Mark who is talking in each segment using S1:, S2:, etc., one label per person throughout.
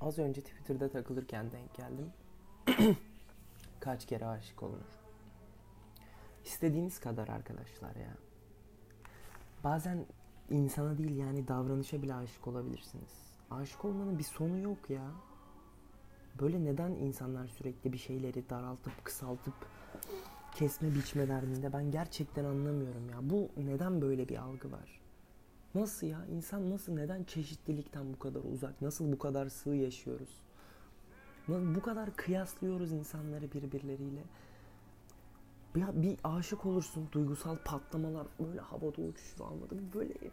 S1: Az önce Twitter'da takılırken denk geldim. Kaç kere aşık olunur? İstediğiniz kadar arkadaşlar ya. Bazen insana değil yani davranışa bile aşık olabilirsiniz. Aşık olmanın bir sonu yok ya. Böyle neden insanlar sürekli bir şeyleri daraltıp kısaltıp kesme biçme derdinde ben gerçekten anlamıyorum ya. Bu neden böyle bir algı var? Nasıl ya? İnsan nasıl neden çeşitlilikten bu kadar uzak? Nasıl bu kadar sığ yaşıyoruz? Bu kadar kıyaslıyoruz insanları birbirleriyle. Ya bir aşık olursun, duygusal patlamalar böyle havada uçuşur anladın mı? Böyle bir,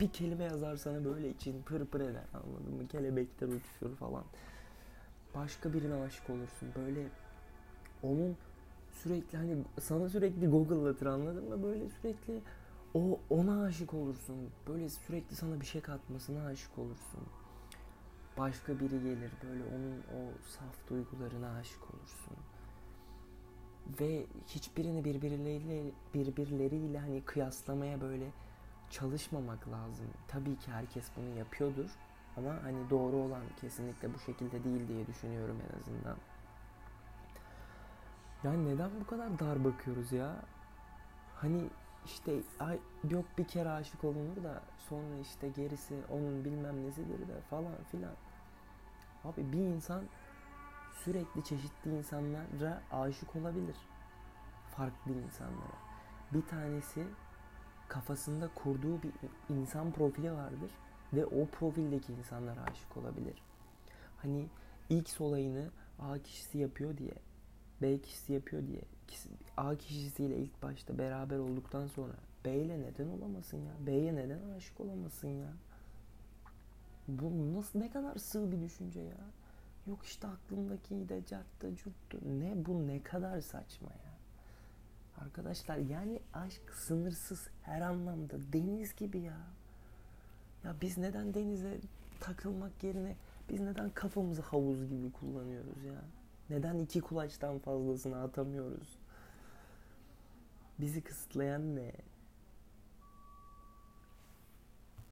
S1: bir kelime yazar sana böyle için pır pır eder anladın mı? Kelebekler uçuşur falan. Başka birine aşık olursun böyle onun sürekli hani sana sürekli Google'latır anladın mı? Böyle sürekli o ona aşık olursun. Böyle sürekli sana bir şey katmasına aşık olursun. Başka biri gelir böyle onun o saf duygularına aşık olursun. Ve hiçbirini birbirleriyle birbirleriyle hani kıyaslamaya böyle çalışmamak lazım. Tabii ki herkes bunu yapıyordur ama hani doğru olan kesinlikle bu şekilde değil diye düşünüyorum en azından. Yani neden bu kadar dar bakıyoruz ya? Hani işte ay, yok bir kere aşık olunur da sonra işte gerisi onun bilmem nesidir de falan filan. Abi bir insan sürekli çeşitli insanlara aşık olabilir. Farklı insanlara. Bir tanesi kafasında kurduğu bir insan profili vardır ve o profildeki insanlara aşık olabilir. Hani X olayını A kişisi yapıyor diye, B kişisi yapıyor diye A kişisiyle ilk başta beraber olduktan sonra B ile neden olamasın ya? B'ye neden aşık olamasın ya? Bu nasıl ne kadar sığ bir düşünce ya? Yok işte aklımdaki de carttı curttu. Ne bu ne kadar saçma ya. Arkadaşlar yani aşk sınırsız her anlamda deniz gibi ya. Ya biz neden denize takılmak yerine biz neden kafamızı havuz gibi kullanıyoruz ya? Neden iki kulaçtan fazlasını atamıyoruz? Bizi kısıtlayan ne?